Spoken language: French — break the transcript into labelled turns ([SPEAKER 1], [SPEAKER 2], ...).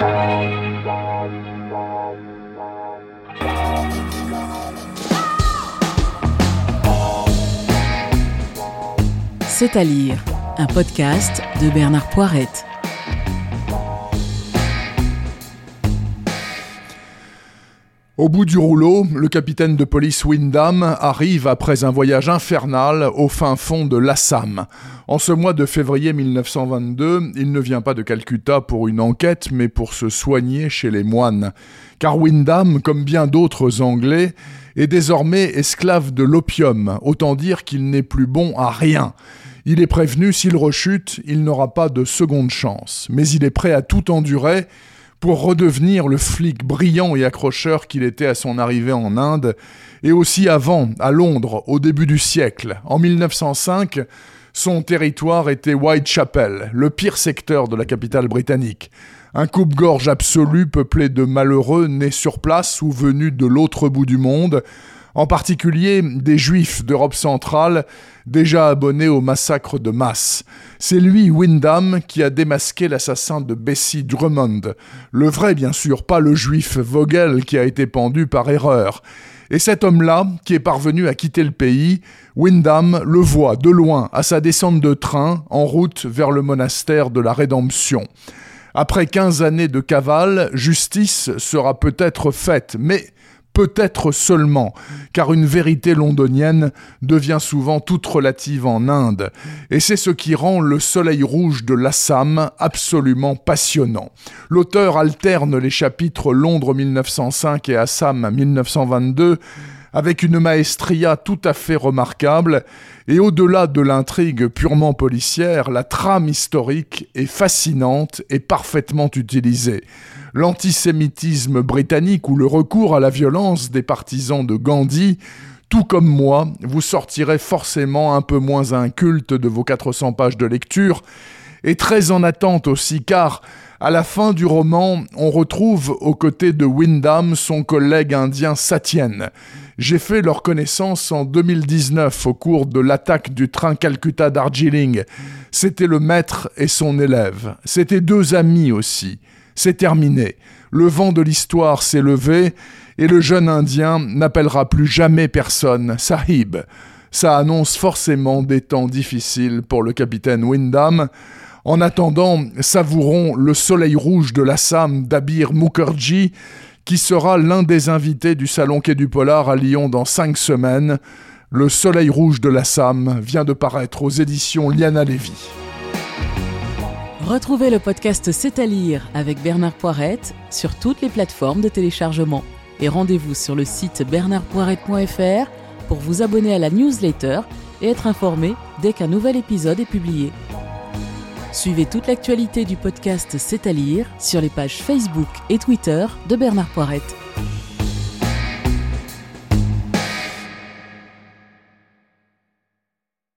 [SPEAKER 1] C'est à lire, un podcast de Bernard Poirette.
[SPEAKER 2] Au bout du rouleau, le capitaine de police Windham arrive après un voyage infernal au fin fond de l'Assam. En ce mois de février 1922, il ne vient pas de Calcutta pour une enquête, mais pour se soigner chez les moines. Car Windham, comme bien d'autres Anglais, est désormais esclave de l'opium, autant dire qu'il n'est plus bon à rien. Il est prévenu, s'il rechute, il n'aura pas de seconde chance. Mais il est prêt à tout endurer pour redevenir le flic brillant et accrocheur qu'il était à son arrivée en Inde, et aussi avant, à Londres, au début du siècle. En 1905, son territoire était Whitechapel, le pire secteur de la capitale britannique. Un coupe-gorge absolu peuplé de malheureux nés sur place ou venus de l'autre bout du monde, en particulier des juifs d'Europe centrale déjà abonnés au massacre de masse. C'est lui, Wyndham, qui a démasqué l'assassin de Bessie Drummond. Le vrai, bien sûr, pas le juif Vogel qui a été pendu par erreur. Et cet homme-là, qui est parvenu à quitter le pays, Wyndham le voit de loin à sa descente de train en route vers le monastère de la Rédemption. Après quinze années de cavale, justice sera peut-être faite, mais peut-être seulement, car une vérité londonienne devient souvent toute relative en Inde, et c'est ce qui rend le soleil rouge de l'Assam absolument passionnant. L'auteur alterne les chapitres Londres 1905 et Assam 1922, avec une maestria tout à fait remarquable, et au-delà de l'intrigue purement policière, la trame historique est fascinante et parfaitement utilisée. L'antisémitisme britannique ou le recours à la violence des partisans de Gandhi tout comme moi, vous sortirez forcément un peu moins inculte de vos 400 pages de lecture, et très en attente aussi, car à la fin du roman, on retrouve aux côtés de Wyndham son collègue indien Satyen. J'ai fait leur connaissance en 2019 au cours de l'attaque du train Calcutta Darjeeling. C'était le maître et son élève. C'était deux amis aussi. C'est terminé. Le vent de l'histoire s'est levé et le jeune Indien n'appellera plus jamais personne Sahib. Ça annonce forcément des temps difficiles pour le capitaine Wyndham. En attendant, savourons le soleil rouge de l'Assam d'Abir Mukherjee, qui sera l'un des invités du Salon Quai du Polar à Lyon dans cinq semaines. Le soleil rouge de l'Assam vient de paraître aux éditions Liana Lévy.
[SPEAKER 1] Retrouvez le podcast C'est à lire avec Bernard Poirette sur toutes les plateformes de téléchargement. Et rendez-vous sur le site bernardpoirette.fr pour vous abonner à la newsletter et être informé dès qu'un nouvel épisode est publié. Suivez toute l'actualité du podcast C'est à lire sur les pages Facebook et Twitter de Bernard Poirette.